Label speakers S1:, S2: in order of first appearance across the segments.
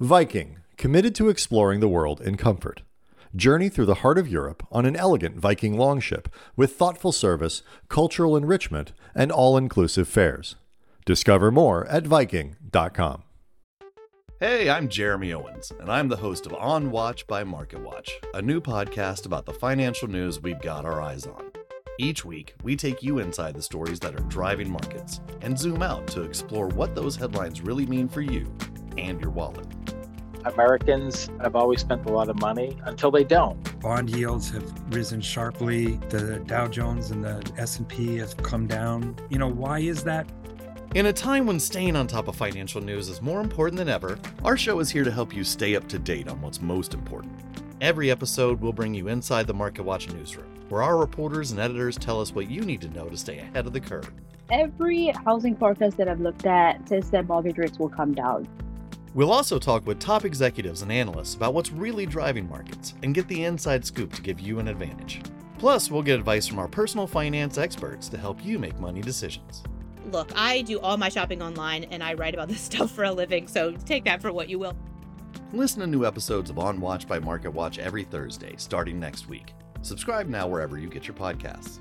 S1: Viking, committed to exploring the world in comfort. Journey through the heart of Europe on an elegant Viking longship with thoughtful service, cultural enrichment, and all inclusive fares. Discover more at Viking.com.
S2: Hey, I'm Jeremy Owens, and I'm the host of On Watch by MarketWatch, a new podcast about the financial news we've got our eyes on. Each week, we take you inside the stories that are driving markets and zoom out to explore what those headlines really mean for you and your wallet.
S3: Americans have always spent a lot of money until they don't.
S4: Bond yields have risen sharply. The Dow Jones and the S&P have come down. You know, why is that?
S2: In a time when staying on top of financial news is more important than ever, our show is here to help you stay up to date on what's most important. Every episode we'll bring you inside the MarketWatch newsroom, where our reporters and editors tell us what you need to know to stay ahead of the curve.
S5: Every housing forecast that I've looked at says that mortgage rates will come down.
S2: We'll also talk with top executives and analysts about what's really driving markets and get the inside scoop to give you an advantage. Plus, we'll get advice from our personal finance experts to help you make money decisions.
S6: Look, I do all my shopping online and I write about this stuff for a living, so take that for what you will.
S2: Listen to new episodes of On Watch by Market Watch every Thursday, starting next week. Subscribe now wherever you get your podcasts.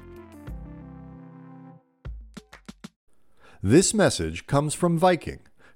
S1: This message comes from Viking,